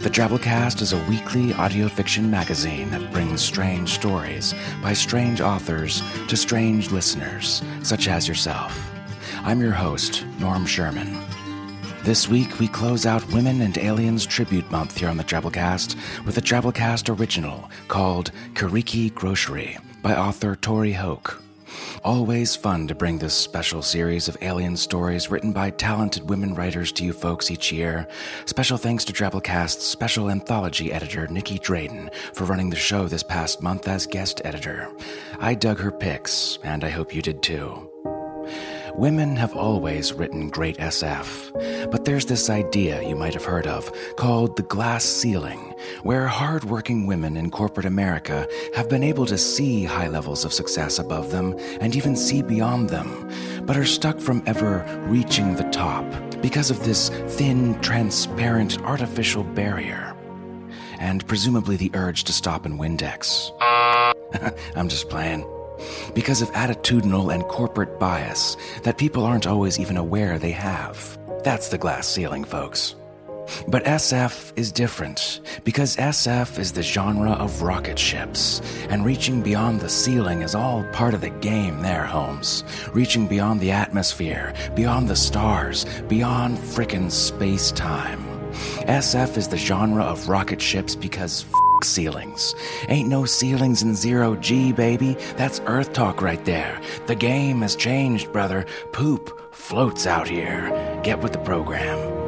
The Drabblecast is a weekly audio fiction magazine that brings strange stories by strange authors to strange listeners, such as yourself. I'm your host, Norm Sherman. This week, we close out Women and Aliens Tribute Month here on the Drabblecast with a Drabblecast original called Kiriki Grocery by author Tory Hoke. Always fun to bring this special series of alien stories written by talented women writers to you folks each year. Special thanks to Drabblecast's special anthology editor, Nicky Drayden, for running the show this past month as guest editor. I dug her picks, and I hope you did too. Women have always written great SF, but there's this idea you might have heard of called the glass ceiling, where hardworking women in corporate America have been able to see high levels of success above them and even see beyond them, but are stuck from ever reaching the top because of this thin, transparent, artificial barrier. And presumably the urge to stop and Windex. I'm just playing because of attitudinal and corporate bias that people aren't always even aware they have. That's the glass ceiling, folks. But SF is different because SF is the genre of rocket ships, and reaching beyond the ceiling is all part of the game there, Holmes. Reaching beyond the atmosphere, beyond the stars, beyond frickin' space time. SF is the genre of rocket ships because ceilings. Ain't no ceilings in zero G, baby. That's Earth talk right there. The game has changed, brother. Poop floats out here. Get with the program.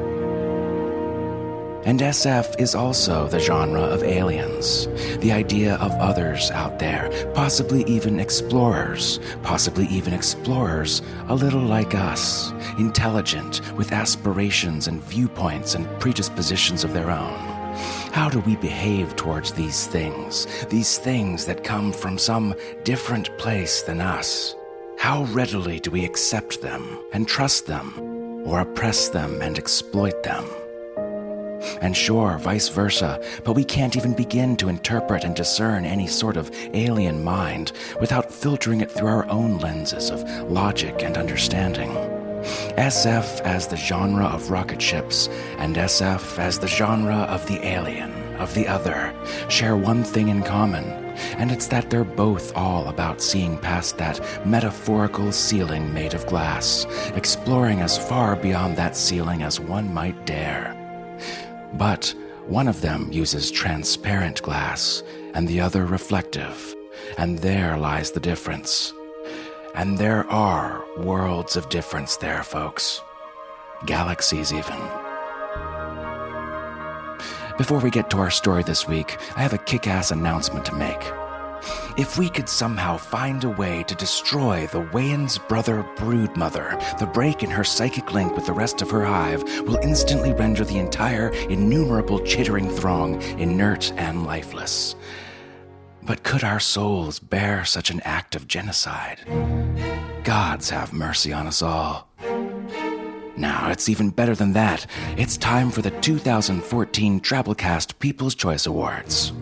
And SF is also the genre of aliens, the idea of others out there, possibly even explorers, possibly even explorers a little like us, intelligent, with aspirations and viewpoints and predispositions of their own. How do we behave towards these things, these things that come from some different place than us? How readily do we accept them and trust them, or oppress them and exploit them? and sure, vice versa, but we can't even begin to interpret and discern any sort of alien mind without filtering it through our own lenses of logic and understanding. SF as the genre of rocket ships, and SF as the genre of the alien, of the other, share one thing in common, and it's that they're both all about seeing past that metaphorical ceiling made of glass, exploring as far beyond that ceiling as one might dare. But one of them uses transparent glass and the other reflective, and there lies the difference. And there are worlds of difference there, folks. Galaxies, even. Before we get to our story this week, I have a kick ass announcement to make. If we could somehow find a way to destroy the Wayans brother broodmother, the break in her psychic link with the rest of her hive will instantly render the entire innumerable chittering throng inert and lifeless. But could our souls bear such an act of genocide? Gods have mercy on us all. Now, it's even better than that. It's time for the 2014 Drabblecast People's Choice Awards.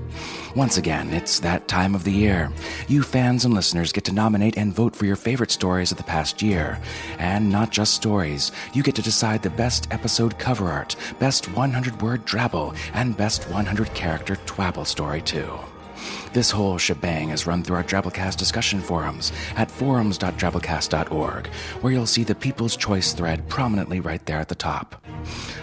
Once again, it's that time of the year. You fans and listeners get to nominate and vote for your favorite stories of the past year. And not just stories, you get to decide the best episode cover art, best 100 word drabble, and best 100 character twabble story, too. This whole shebang is run through our Drabblecast discussion forums at forums.drabblecast.org, where you'll see the People's Choice thread prominently right there at the top.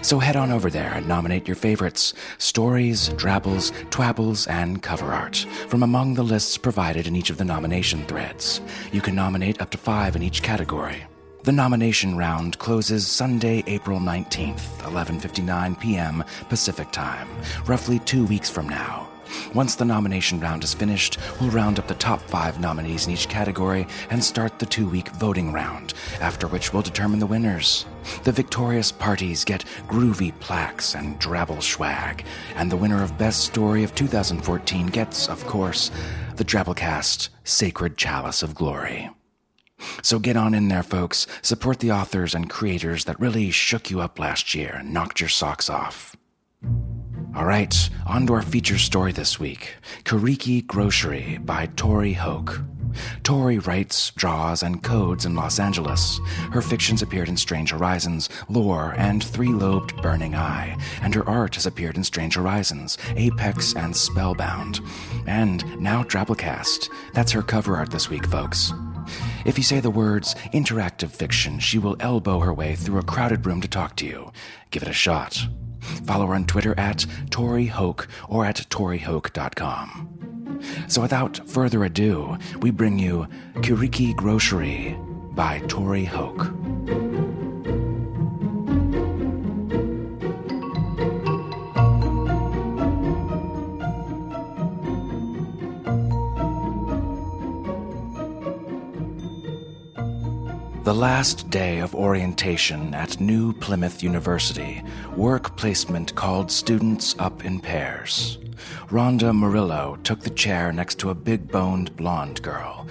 So head on over there and nominate your favorites stories, drabbles, twabbles, and cover art from among the lists provided in each of the nomination threads. You can nominate up to five in each category. The nomination round closes Sunday, April 19th, 11:59 p.m. Pacific Time, roughly 2 weeks from now. Once the nomination round is finished, we'll round up the top 5 nominees in each category and start the 2-week voting round, after which we'll determine the winners. The victorious parties get groovy plaques and drabble swag, and the winner of Best Story of 2014 gets, of course, the Drabblecast Sacred Chalice of Glory. So get on in there, folks. Support the authors and creators that really shook you up last year and knocked your socks off. All right, on to our feature story this week Kiriki Grocery by Tory Hoke. Tory writes, draws, and codes in Los Angeles. Her fictions appeared in Strange Horizons, Lore, and Three Lobed Burning Eye, and her art has appeared in Strange Horizons, Apex, and Spellbound. And now Drabblecast. That's her cover art this week, folks. If you say the words interactive fiction, she will elbow her way through a crowded room to talk to you. Give it a shot. Follow her on Twitter at Tory Hoke or at ToryHoke.com. So without further ado, we bring you Kiriki Grocery by Tory Hoke. The last day of orientation at New Plymouth University, work placement called students up in pairs. Rhonda Morillo took the chair next to a big boned blonde girl.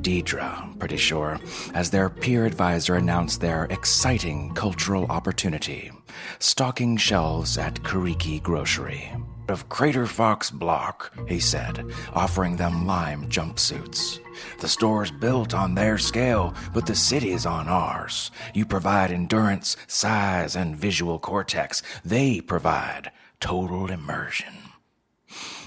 Deirdre, pretty sure, as their peer advisor announced their exciting cultural opportunity stocking shelves at Kiriki Grocery. Of Crater Fox Block, he said, offering them lime jumpsuits. The store's built on their scale, but the city's on ours. You provide endurance, size, and visual cortex. They provide total immersion.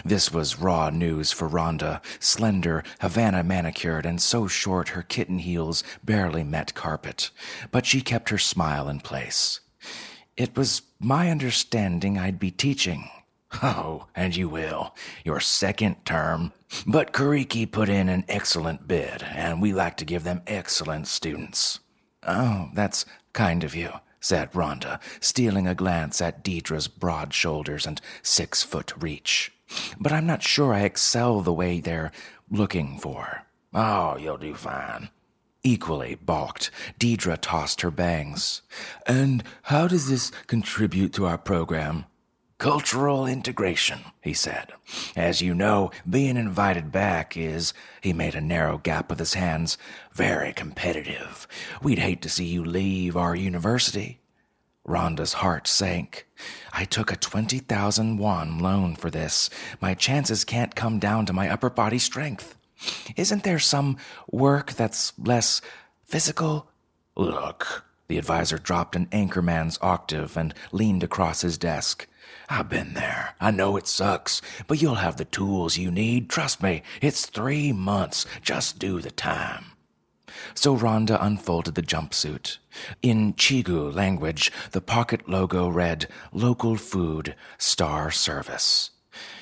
This was raw news for Rhonda, slender, Havana manicured, and so short her kitten heels barely met carpet. But she kept her smile in place. It was my understanding I'd be teaching. Oh, and you will. Your second term. But Kiriki put in an excellent bid, and we like to give them excellent students. Oh, that's kind of you, said Rhonda, stealing a glance at Deirdre's broad shoulders and six foot reach. But I'm not sure I excel the way they're looking for. Oh, you'll do fine. Equally balked, Deirdre tossed her bangs. And how does this contribute to our program? Cultural integration, he said. As you know, being invited back is, he made a narrow gap with his hands, very competitive. We'd hate to see you leave our university. Rhonda's heart sank. I took a 20,000 won loan for this. My chances can't come down to my upper body strength. Isn't there some work that's less physical? Look, the advisor dropped an anchorman's octave and leaned across his desk. I've been there. I know it sucks, but you'll have the tools you need. Trust me, it's three months. Just do the time. So Rhonda unfolded the jumpsuit. In Chigu language, the pocket logo read Local Food Star Service.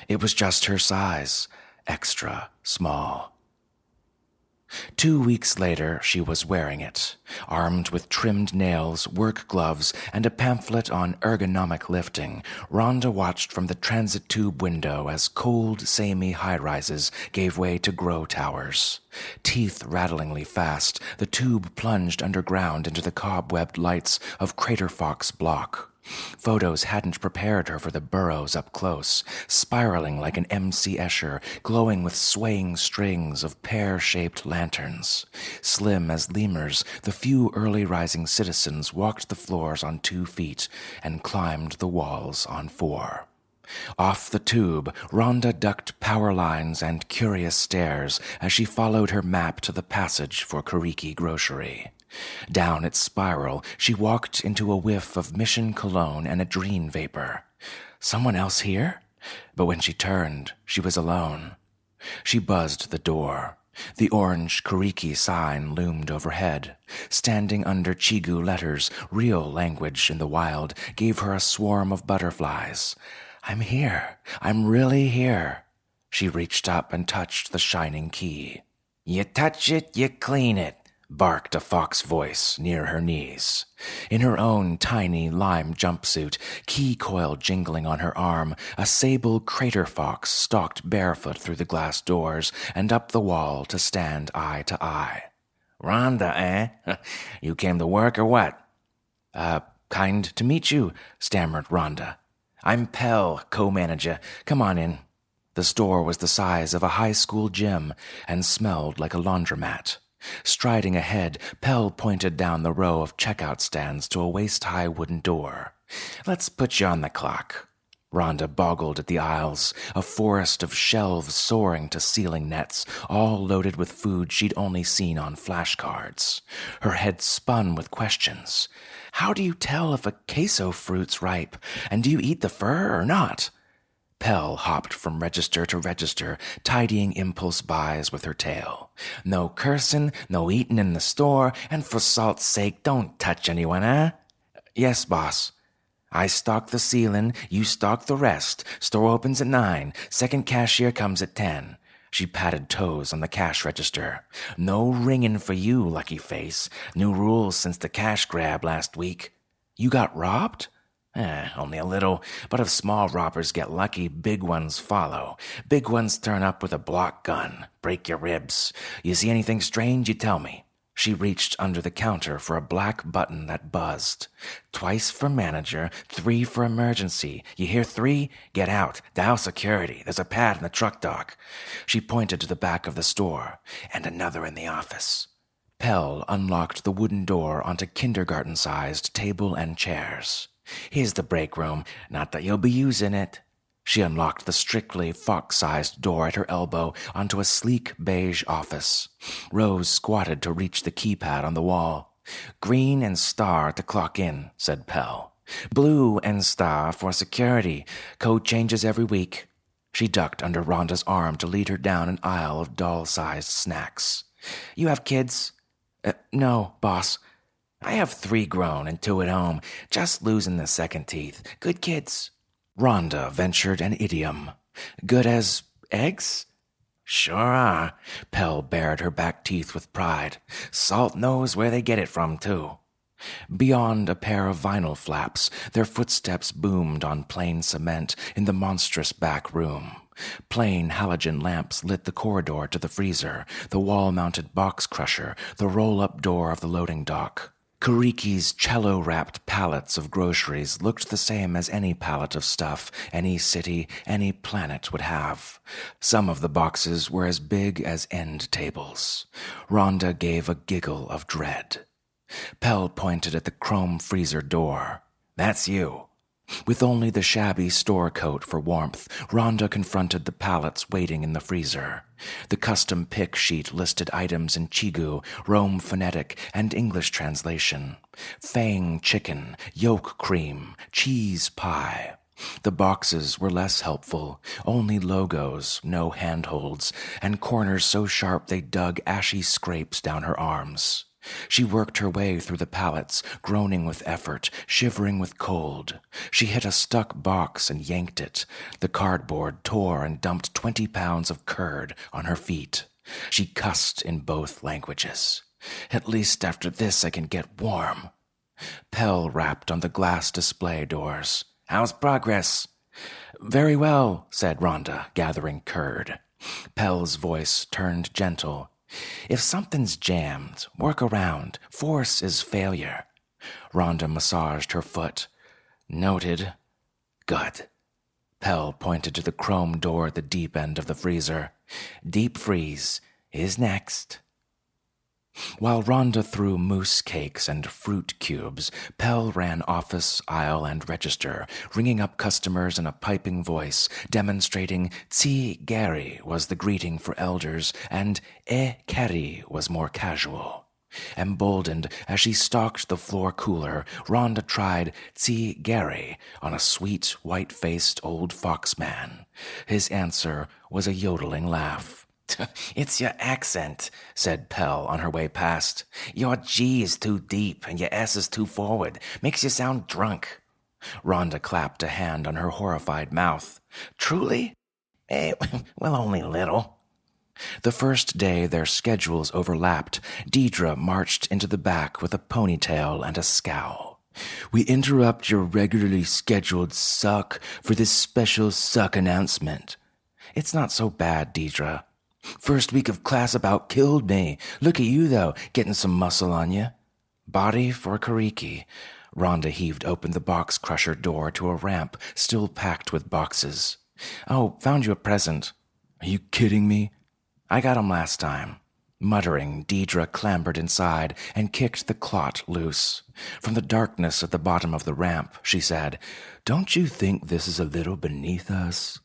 It was just her size, extra small. Two weeks later, she was wearing it, armed with trimmed nails, work gloves, and a pamphlet on ergonomic lifting. Rhonda watched from the transit tube window as cold, samey high rises gave way to grow towers. Teeth rattlingly fast, the tube plunged underground into the cobwebbed lights of Crater Fox Block. Photos hadn't prepared her for the burrows up close, spiraling like an M.C. Escher, glowing with swaying strings of pear shaped lanterns. Slim as lemurs, the few early rising citizens walked the floors on two feet and climbed the walls on four. Off the tube, Rhonda ducked power lines and curious stares as she followed her map to the passage for Kiriki Grocery. Down its spiral, she walked into a whiff of mission cologne and adrene vapor. Someone else here? But when she turned, she was alone. She buzzed the door. The orange Kiriki sign loomed overhead. Standing under Chigu letters, real language in the wild, gave her a swarm of butterflies. I'm here. I'm really here. She reached up and touched the shining key. You touch it, you clean it, barked a fox voice near her knees. In her own tiny lime jumpsuit, key coil jingling on her arm, a sable crater fox stalked barefoot through the glass doors and up the wall to stand eye to eye. Rhonda, eh? you came to work or what? Uh, kind to meet you, stammered Rhonda. I'm Pell, co manager. Come on in. The store was the size of a high school gym and smelled like a laundromat. Striding ahead, Pell pointed down the row of checkout stands to a waist high wooden door. Let's put you on the clock. Rhonda boggled at the aisles, a forest of shelves soaring to ceiling nets, all loaded with food she'd only seen on flashcards. Her head spun with questions. How do you tell if a queso fruit's ripe? And do you eat the fur or not? Pell hopped from register to register, tidying impulse buys with her tail. No cursin', no eatin' in the store, and for salt's sake, don't touch anyone, eh? Yes, boss. I stock the ceiling, you stock the rest. Store opens at nine. Second cashier comes at ten. She patted toes on the cash register. No ringing for you, lucky face. New rules since the cash grab last week. You got robbed? Eh, only a little, but if small robbers get lucky, big ones follow. Big ones turn up with a block gun, break your ribs. You see anything strange, you tell me. She reached under the counter for a black button that buzzed. Twice for manager, three for emergency. You hear three? Get out. Dial security. There's a pad in the truck dock. She pointed to the back of the store. And another in the office. Pell unlocked the wooden door onto kindergarten sized table and chairs. Here's the break room. Not that you'll be using it. She unlocked the strictly fox sized door at her elbow onto a sleek beige office. Rose squatted to reach the keypad on the wall. Green and star to clock in, said Pell. Blue and star for security. Code changes every week. She ducked under Rhonda's arm to lead her down an aisle of doll sized snacks. You have kids? Uh, no, boss. I have three grown and two at home, just losing the second teeth. Good kids. Rhonda ventured an idiom. Good as eggs? Sure are. Pell bared her back teeth with pride. Salt knows where they get it from, too. Beyond a pair of vinyl flaps, their footsteps boomed on plain cement in the monstrous back room. Plain halogen lamps lit the corridor to the freezer, the wall mounted box crusher, the roll up door of the loading dock. Kiriki's cello wrapped pallets of groceries looked the same as any pallet of stuff any city, any planet would have. Some of the boxes were as big as end tables. Rhonda gave a giggle of dread. Pell pointed at the chrome freezer door. That's you. With only the shabby store coat for warmth, Rhonda confronted the pallets waiting in the freezer. The custom pick sheet listed items in Chigu, Rome phonetic, and English translation. Fang chicken, yolk cream, cheese pie. The boxes were less helpful, only logos, no handholds, and corners so sharp they dug ashy scrapes down her arms. She worked her way through the pallets, groaning with effort, shivering with cold. She hit a stuck box and yanked it. The cardboard tore and dumped twenty pounds of curd on her feet. She cussed in both languages. At least after this I can get warm. Pell rapped on the glass display doors. How's progress? Very well, said Rhonda, gathering curd. Pell's voice turned gentle. If something's jammed, work around. Force is failure. Rhonda massaged her foot. Noted. Good. Pell pointed to the chrome door at the deep end of the freezer. Deep freeze is next. While Rhonda threw moose cakes and fruit cubes, Pell ran office, aisle, and register, ringing up customers in a piping voice, demonstrating Tsi Gary was the greeting for elders and E Keri was more casual. Emboldened as she stalked the floor cooler, Rhonda tried Tsi Gary on a sweet, white faced old fox man. His answer was a yodeling laugh. it's your accent, said Pell on her way past. Your G is too deep and your S is too forward. Makes you sound drunk. Rhonda clapped a hand on her horrified mouth. Truly? Eh, well, only a little. The first day their schedules overlapped, Deirdre marched into the back with a ponytail and a scowl. We interrupt your regularly scheduled suck for this special suck announcement. It's not so bad, Deirdre. First week of class about killed me. Look at you, though, getting some muscle on you. Body for Kiriki. Rhonda heaved open the box crusher door to a ramp still packed with boxes. Oh, found you a present. Are you kidding me? I got him last time. Muttering, Deirdre clambered inside and kicked the clot loose. From the darkness at the bottom of the ramp, she said, Don't you think this is a little beneath us?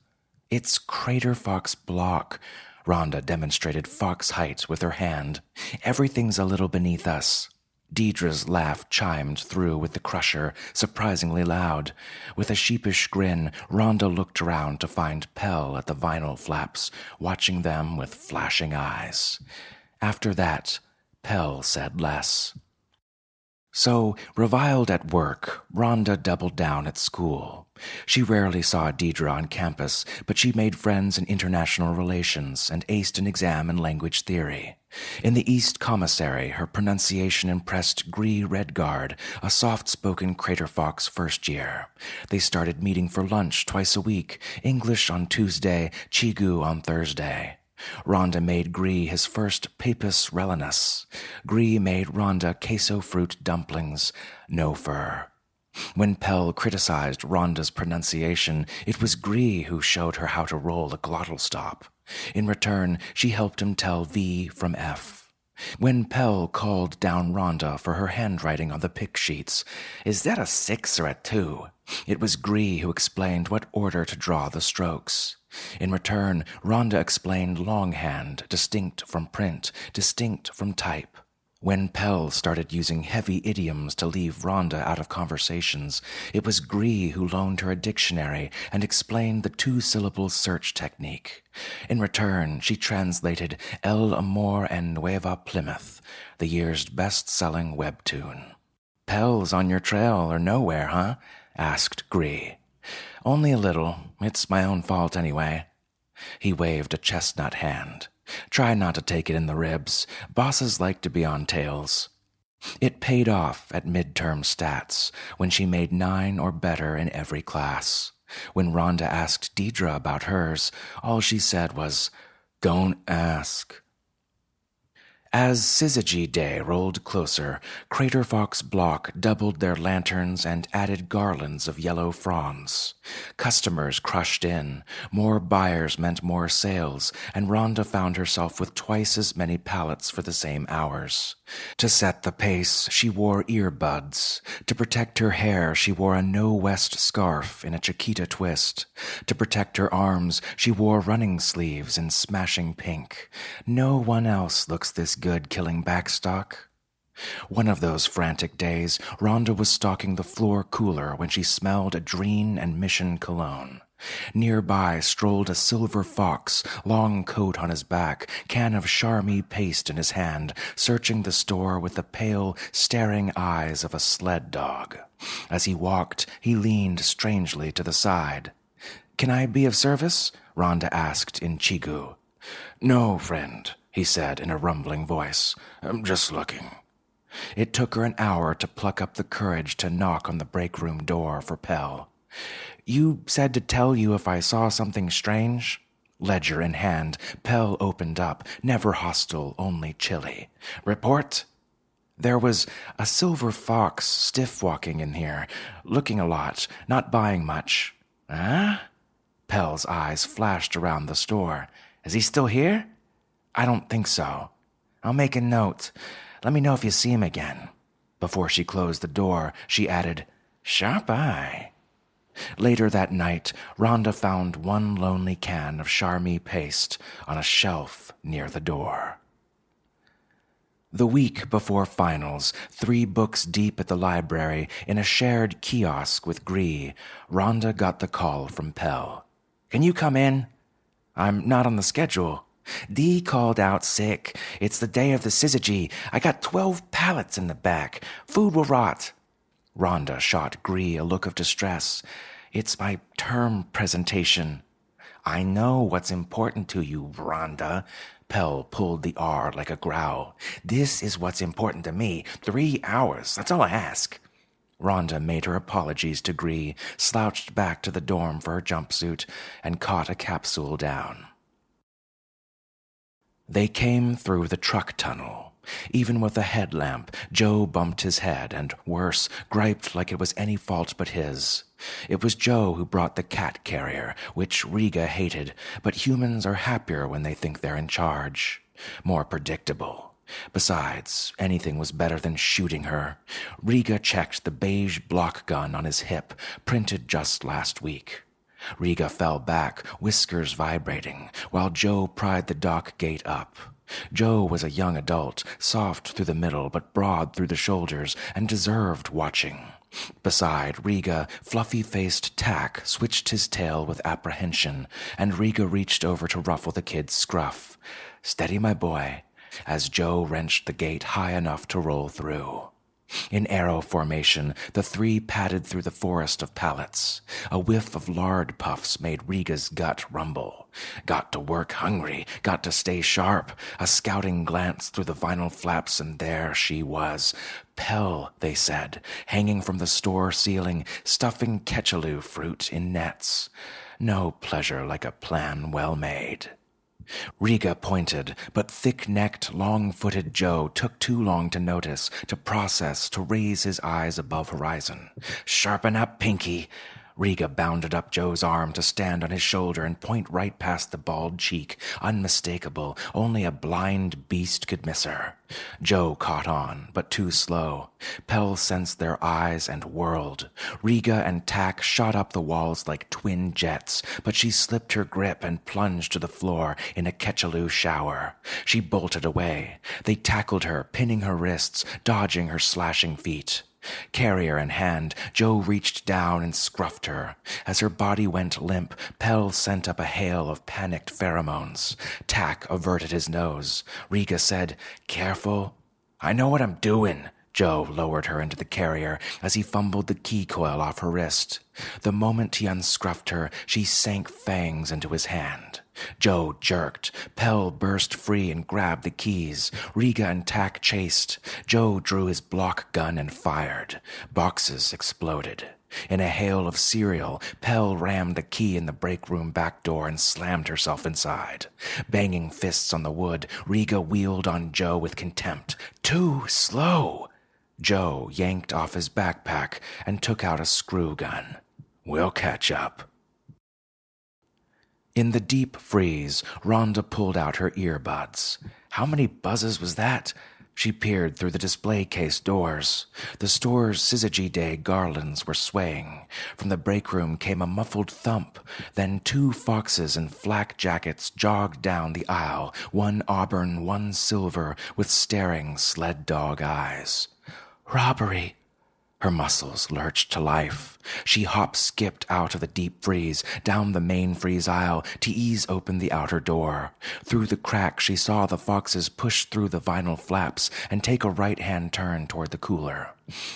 It's Crater Fox Block. Rhonda demonstrated fox Heights with her hand. Everything's a little beneath us. Deirdre's laugh chimed through with the crusher, surprisingly loud. With a sheepish grin, Rhonda looked around to find Pell at the vinyl flaps, watching them with flashing eyes. After that, Pell said less. So, reviled at work, Rhonda doubled down at school. She rarely saw Deirdre on campus, but she made friends in international relations and aced an exam in language theory. In the East Commissary, her pronunciation impressed Gree Redguard, a soft spoken Crater Fox first year. They started meeting for lunch twice a week English on Tuesday, Chigu on Thursday. Rhonda made Gree his first papas rellenas. Gree made Rhonda queso fruit dumplings, no fur. When Pell criticized Rhonda's pronunciation, it was Gree who showed her how to roll a glottal stop. In return, she helped him tell V from F. When Pell called down Rhonda for her handwriting on the pick sheets, is that a six or a two? It was Gree who explained what order to draw the strokes. In return, Rhonda explained longhand, distinct from print, distinct from type. When Pell started using heavy idioms to leave Rhonda out of conversations, it was Gree who loaned her a dictionary and explained the two syllable search technique. In return, she translated El Amor en Nueva Plymouth, the year's best selling webtoon. Pell's on your trail or nowhere, huh? asked Gree. Only a little. It's my own fault anyway. He waved a chestnut hand. Try not to take it in the ribs. Bosses like to be on tails. It paid off at midterm stats when she made nine or better in every class. When Rhonda asked Deirdre about hers, all she said was, Don't ask. As Syzygy Day rolled closer, Crater Fox Block doubled their lanterns and added garlands of yellow fronds. Customers crushed in. More buyers meant more sales, and Rhonda found herself with twice as many pallets for the same hours. To set the pace, she wore earbuds. To protect her hair, she wore a no west scarf in a Chiquita twist. To protect her arms, she wore running sleeves in smashing pink. No one else looks this good killing backstock. One of those frantic days, Rhonda was stalking the floor cooler when she smelled Adrene and Mission cologne. Nearby strolled a silver fox, long coat on his back, can of Charmy paste in his hand, searching the store with the pale, staring eyes of a sled dog. As he walked, he leaned strangely to the side. Can I be of service? Rhonda asked in Chigu. No, friend, he said in a rumbling voice. I'm just looking. It took her an hour to pluck up the courage to knock on the break room door for Pell. You said to tell you if I saw something strange? Ledger in hand, Pell opened up, never hostile, only chilly. Report? There was a silver fox stiff walking in here, looking a lot, not buying much. Huh? Pell's eyes flashed around the store. Is he still here? I don't think so. I'll make a note. Let me know if you see him again. Before she closed the door, she added, Sharp eye. Later that night, Rhonda found one lonely can of Charmy paste on a shelf near the door. The week before finals, three books deep at the library, in a shared kiosk with Gree, Rhonda got the call from Pell. Can you come in? I'm not on the schedule. Dee called out sick. It's the day of the syzygy. I got twelve pallets in the back. Food will rot. Rhonda shot Gree a look of distress. It's my term presentation. I know what's important to you, Rhonda. Pell pulled the R like a growl. This is what's important to me. Three hours. That's all I ask. Rhonda made her apologies to Gree, slouched back to the dorm for her jumpsuit, and caught a capsule down. They came through the truck tunnel. Even with a headlamp, Joe bumped his head and, worse, griped like it was any fault but his. It was Joe who brought the cat carrier, which Riga hated, but humans are happier when they think they're in charge. More predictable. Besides, anything was better than shooting her. Riga checked the beige block gun on his hip, printed just last week. Riga fell back, whiskers vibrating, while Joe pried the dock gate up. Joe was a young adult, soft through the middle but broad through the shoulders, and deserved watching. Beside Riga, fluffy faced Tack switched his tail with apprehension, and Riga reached over to ruffle the kid's scruff. Steady, my boy, as Joe wrenched the gate high enough to roll through. In arrow formation, the three padded through the forest of pallets. A whiff of lard puffs made Riga's gut rumble. Got to work hungry, got to stay sharp. A scouting glance through the vinyl flaps, and there she was. Pell, they said, hanging from the store ceiling, stuffing ketchaloo fruit in nets. No pleasure like a plan well made. Riga pointed, but thick necked, long footed Joe took too long to notice, to process, to raise his eyes above horizon. Sharpen up, Pinky! Riga bounded up Joe's arm to stand on his shoulder and point right past the bald cheek, unmistakable. Only a blind beast could miss her. Joe caught on, but too slow. Pell sensed their eyes and whirled. Riga and Tack shot up the walls like twin jets, but she slipped her grip and plunged to the floor in a ketchaloo shower. She bolted away. They tackled her, pinning her wrists, dodging her slashing feet. Carrier in hand, Joe reached down and scruffed her. As her body went limp, Pell sent up a hail of panicked pheromones. Tack averted his nose. Riga said, Careful. I know what I'm doing. Joe lowered her into the carrier as he fumbled the key coil off her wrist. The moment he unscruffed her, she sank fangs into his hand. Joe jerked. Pell burst free and grabbed the keys. Riga and Tack chased. Joe drew his block gun and fired. Boxes exploded. In a hail of cereal, Pell rammed the key in the break room back door and slammed herself inside. Banging fists on the wood, Riga wheeled on Joe with contempt. Too slow! Joe yanked off his backpack and took out a screw gun. We'll catch up. In the deep freeze, Rhonda pulled out her earbuds. How many buzzes was that? She peered through the display case doors. The store's Syzygy Day garlands were swaying. From the break room came a muffled thump. Then two foxes in flak jackets jogged down the aisle, one auburn, one silver, with staring sled dog eyes. Robbery! Her muscles lurched to life. She hop skipped out of the deep freeze, down the main freeze aisle, to ease open the outer door. Through the crack, she saw the foxes push through the vinyl flaps and take a right hand turn toward the cooler.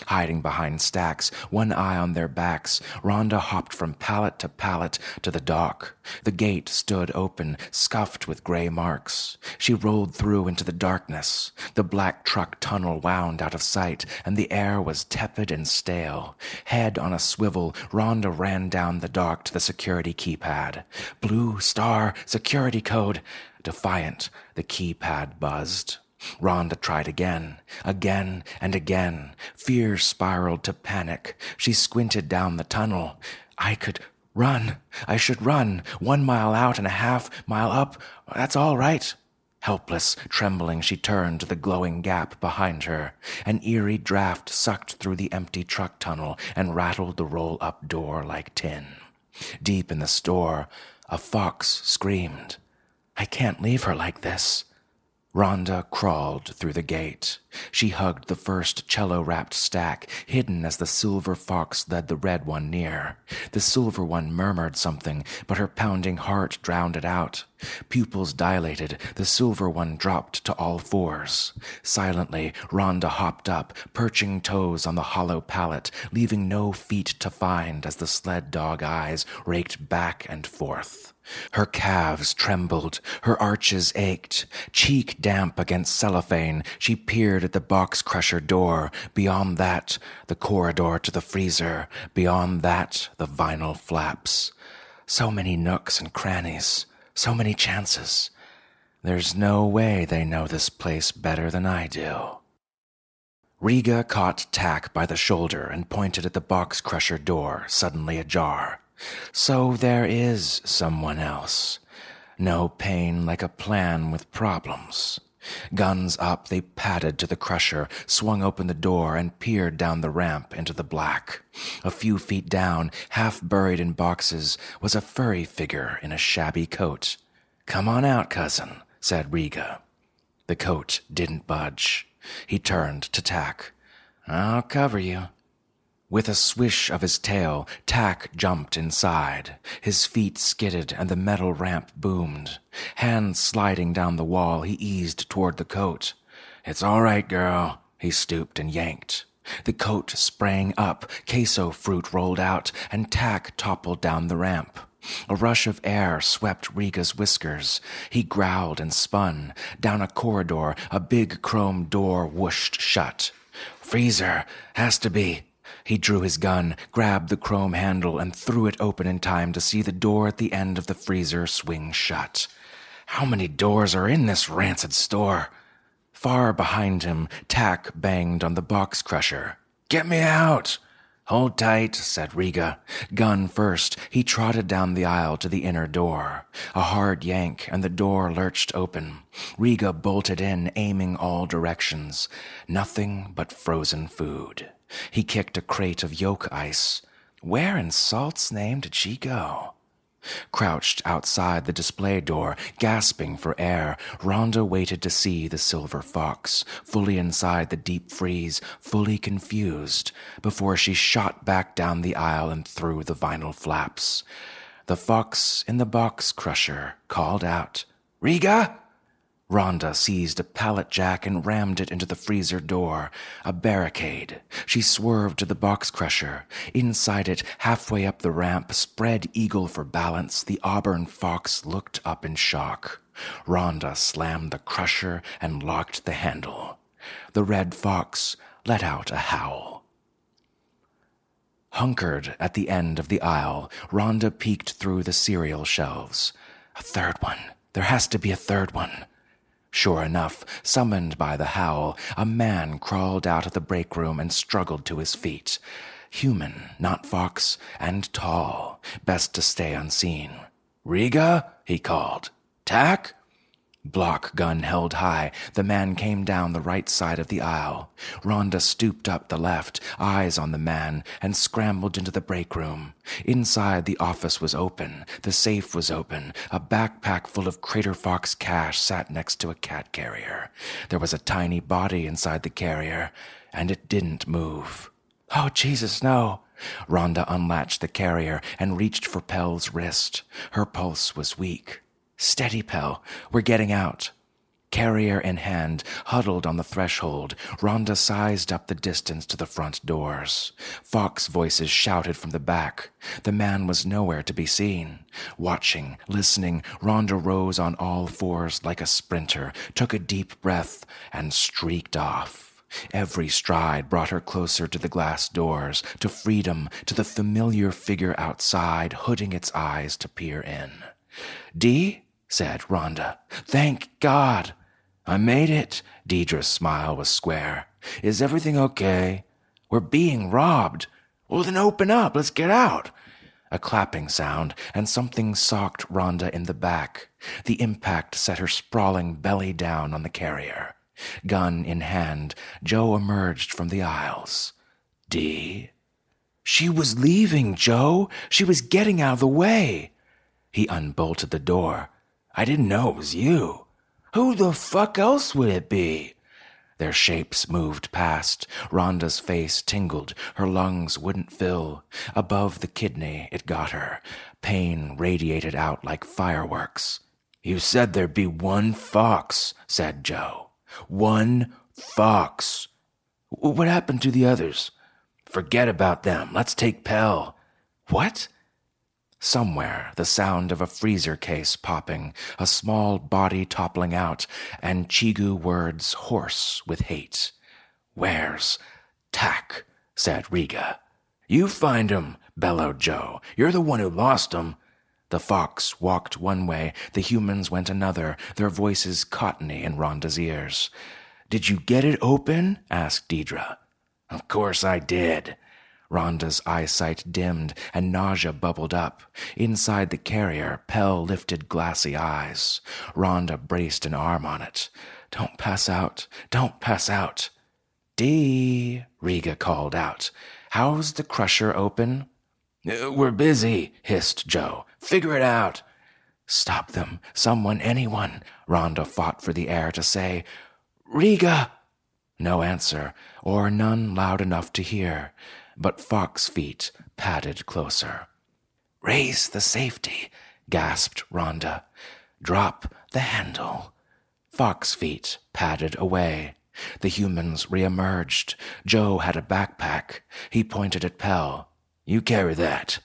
Hiding behind stacks, one eye on their backs, Rhonda hopped from pallet to pallet to the dock. The gate stood open, scuffed with gray marks. She rolled through into the darkness. The black truck tunnel wound out of sight, and the air was tepid and stale. Head on a swivel, Rhonda ran down the dock to the security keypad. Blue Star Security Code. Defiant, the keypad buzzed. Rhonda tried again, again, and again. Fear spiraled to panic. She squinted down the tunnel. I could run. I should run. One mile out and a half mile up. That's all right. Helpless, trembling, she turned to the glowing gap behind her. An eerie draft sucked through the empty truck tunnel and rattled the roll up door like tin. Deep in the store, a fox screamed. I can't leave her like this. Rhonda crawled through the gate. She hugged the first cello wrapped stack, hidden as the silver fox led the red one near. The silver one murmured something, but her pounding heart drowned it out. Pupils dilated, the silver one dropped to all fours. Silently, Rhonda hopped up, perching toes on the hollow pallet, leaving no feet to find as the sled dog eyes raked back and forth. Her calves trembled, her arches ached. Cheek damp against cellophane, she peered at the box crusher door. Beyond that, the corridor to the freezer. Beyond that, the vinyl flaps. So many nooks and crannies, so many chances. There's no way they know this place better than I do. Riga caught Tack by the shoulder and pointed at the box crusher door, suddenly ajar. So there is someone else. No pain like a plan with problems. Guns up, they padded to the crusher, swung open the door, and peered down the ramp into the black. A few feet down, half buried in boxes, was a furry figure in a shabby coat. Come on out, cousin, said Riga. The coat didn't budge. He turned to Tack. I'll cover you. With a swish of his tail, Tack jumped inside. His feet skidded and the metal ramp boomed. Hands sliding down the wall, he eased toward the coat. It's all right, girl. He stooped and yanked. The coat sprang up, queso fruit rolled out, and Tack toppled down the ramp. A rush of air swept Riga's whiskers. He growled and spun. Down a corridor, a big chrome door whooshed shut. Freezer, has to be. He drew his gun, grabbed the chrome handle, and threw it open in time to see the door at the end of the freezer swing shut. How many doors are in this rancid store? Far behind him, Tack banged on the box crusher. Get me out! Hold tight, said Riga. Gun first, he trotted down the aisle to the inner door. A hard yank, and the door lurched open. Riga bolted in, aiming all directions. Nothing but frozen food. He kicked a crate of yolk ice. Where in salt's name did she go? Crouched outside the display door, gasping for air, Rhonda waited to see the silver fox, fully inside the deep freeze, fully confused, before she shot back down the aisle and through the vinyl flaps. The fox in the box crusher called out, Riga! Rhonda seized a pallet jack and rammed it into the freezer door, a barricade. She swerved to the box crusher. Inside it, halfway up the ramp, spread eagle for balance, the auburn fox looked up in shock. Rhonda slammed the crusher and locked the handle. The red fox let out a howl. Hunkered at the end of the aisle, Rhonda peeked through the cereal shelves. A third one. There has to be a third one. Sure enough, summoned by the howl, a man crawled out of the break room and struggled to his feet. Human, not fox, and tall. Best to stay unseen. Riga? he called. Tack? Block gun held high, the man came down the right side of the aisle. Rhonda stooped up the left, eyes on the man, and scrambled into the break room. Inside, the office was open, the safe was open, a backpack full of Crater Fox cash sat next to a cat carrier. There was a tiny body inside the carrier, and it didn't move. Oh, Jesus, no! Rhonda unlatched the carrier and reached for Pell's wrist. Her pulse was weak. Steady, Pell. We're getting out. Carrier in hand, huddled on the threshold, Rhonda sized up the distance to the front doors. Fox voices shouted from the back. The man was nowhere to be seen. Watching, listening, Rhonda rose on all fours like a sprinter, took a deep breath, and streaked off. Every stride brought her closer to the glass doors, to freedom, to the familiar figure outside, hooding its eyes to peer in. Dee? Said Rhonda. Thank God. I made it. Deirdre's smile was square. Is everything okay? We're being robbed. Well, then open up. Let's get out. A clapping sound, and something socked Rhonda in the back. The impact set her sprawling belly down on the carrier. Gun in hand, Joe emerged from the aisles. Dee. She was leaving, Joe. She was getting out of the way. He unbolted the door. I didn't know it was you. Who the fuck else would it be? Their shapes moved past. Rhonda's face tingled. Her lungs wouldn't fill. Above the kidney, it got her. Pain radiated out like fireworks. You said there'd be one fox, said Joe. One fox. What happened to the others? Forget about them. Let's take Pell. What? Somewhere, the sound of a freezer case popping, a small body toppling out, and Chigu words hoarse with hate. Where's Tack? said Riga. You find him, bellowed Joe. You're the one who lost him. The fox walked one way, the humans went another, their voices cottony in Rhonda's ears. Did you get it open? asked Deidre. Of course I did. Rhonda's eyesight dimmed and nausea bubbled up. Inside the carrier, Pell lifted glassy eyes. Rhonda braced an arm on it. Don't pass out. Don't pass out. Dee, Riga called out. How's the crusher open? Uh, we're busy, hissed Joe. Figure it out. Stop them. Someone, anyone. Rhonda fought for the air to say, Riga! No answer, or none loud enough to hear but Fox feet padded closer. Raise the safety, gasped Rhonda. Drop the handle. Fox feet padded away. The humans reemerged. Joe had a backpack. He pointed at Pell. You carry that.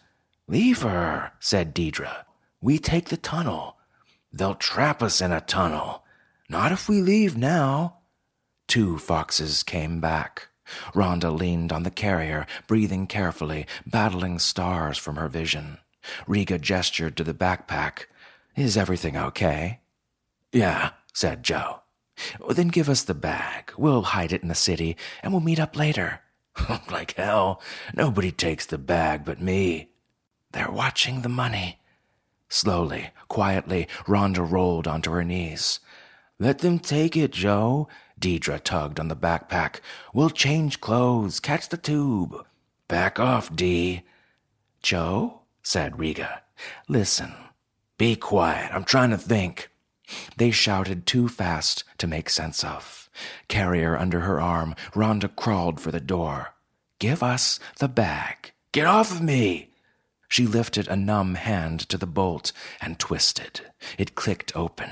Leave her, said Deirdre. We take the tunnel. They'll trap us in a tunnel. Not if we leave now. Two foxes came back. Rhonda leaned on the carrier, breathing carefully, battling stars from her vision. Riga gestured to the backpack. Is everything okay? Yeah, said Joe. Then give us the bag. We'll hide it in the city, and we'll meet up later. like hell. Nobody takes the bag but me. They're watching the money. Slowly, quietly, Rhonda rolled onto her knees. Let them take it, Joe. Deirdre tugged on the backpack. We'll change clothes, catch the tube. Back off, Dee. Joe, said Riga. Listen. Be quiet. I'm trying to think. They shouted too fast to make sense of. Carrier under her arm, Rhonda crawled for the door. Give us the bag. Get off of me! She lifted a numb hand to the bolt and twisted. It clicked open.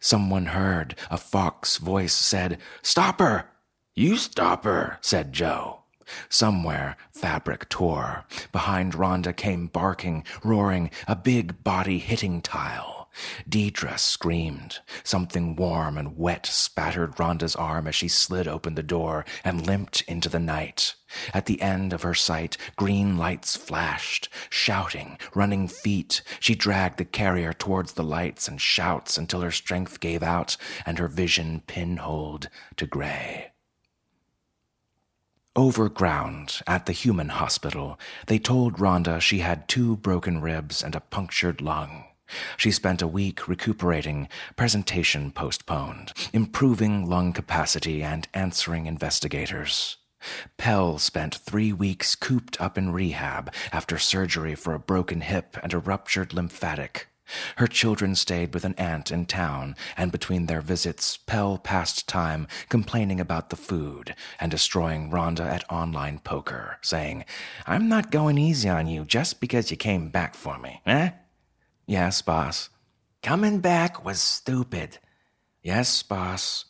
Someone heard. A fox voice said, Stop her! You stop her, said Joe. Somewhere, fabric tore. Behind Rhonda came barking, roaring, a big body hitting tile. Deirdre screamed. Something warm and wet spattered Rhonda's arm as she slid open the door and limped into the night. At the end of her sight, green lights flashed. Shouting, running feet, she dragged the carrier towards the lights and shouts until her strength gave out and her vision pinholed to gray. Overground at the human hospital, they told Rhonda she had two broken ribs and a punctured lung. She spent a week recuperating, presentation postponed, improving lung capacity, and answering investigators. Pell spent three weeks cooped up in rehab after surgery for a broken hip and a ruptured lymphatic. Her children stayed with an aunt in town, and between their visits, Pell passed time complaining about the food and destroying Rhonda at online poker, saying, I'm not going easy on you just because you came back for me, eh? Yes, boss. Coming back was stupid. Yes, boss.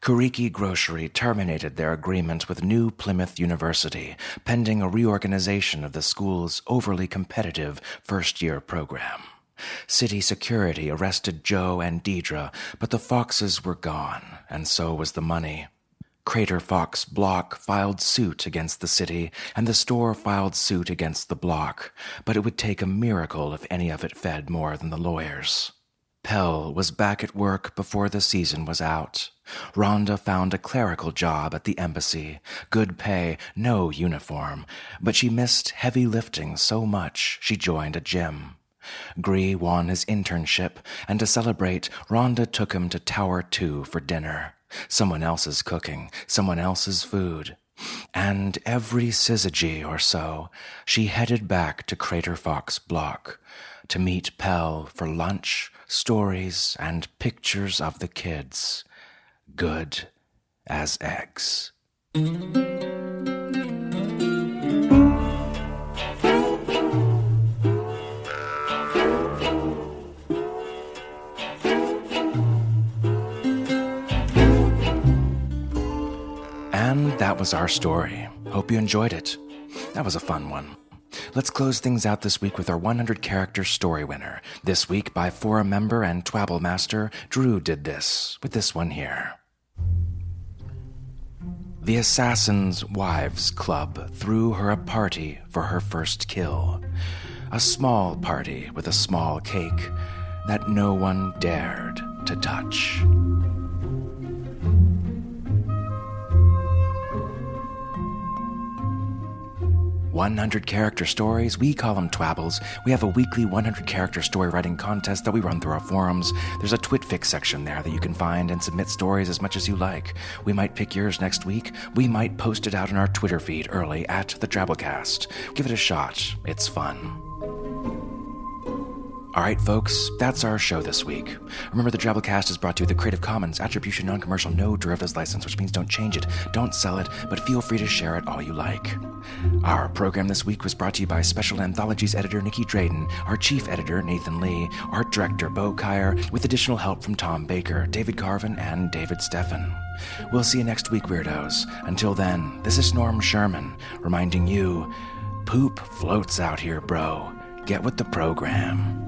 Kiriki Grocery terminated their agreement with New Plymouth University, pending a reorganization of the school's overly competitive first year program. City security arrested Joe and Deirdre, but the Foxes were gone, and so was the money. Crater Fox Block filed suit against the city, and the store filed suit against the block, but it would take a miracle if any of it fed more than the lawyers. Pell was back at work before the season was out. Rhonda found a clerical job at the embassy. Good pay, no uniform, but she missed heavy lifting so much she joined a gym. Gree won his internship, and to celebrate, Rhonda took him to Tower 2 for dinner. Someone else's cooking, someone else's food. And every syzygy or so, she headed back to Crater Fox Block to meet Pell for lunch, stories, and pictures of the kids. Good as eggs. That was our story. Hope you enjoyed it. That was a fun one. Let's close things out this week with our 100 character story winner. This week by forum member and Twabble master, Drew did this with this one here. The Assassin's Wives Club threw her a party for her first kill. A small party with a small cake that no one dared to touch. 100 character stories. We call them Twabbles. We have a weekly 100 character story writing contest that we run through our forums. There's a TwitFix section there that you can find and submit stories as much as you like. We might pick yours next week. We might post it out in our Twitter feed early at the Drabblecast. Give it a shot. It's fun. All right, folks, that's our show this week. Remember, the Drabblecast is brought to you with the Creative Commons Attribution Non Commercial No Derivatives License, which means don't change it, don't sell it, but feel free to share it all you like. Our program this week was brought to you by Special Anthologies editor Nicky Drayden, our chief editor Nathan Lee, art director Bo Kaier, with additional help from Tom Baker, David Carvin, and David Steffen. We'll see you next week, weirdos. Until then, this is Norm Sherman, reminding you poop floats out here, bro. Get with the program.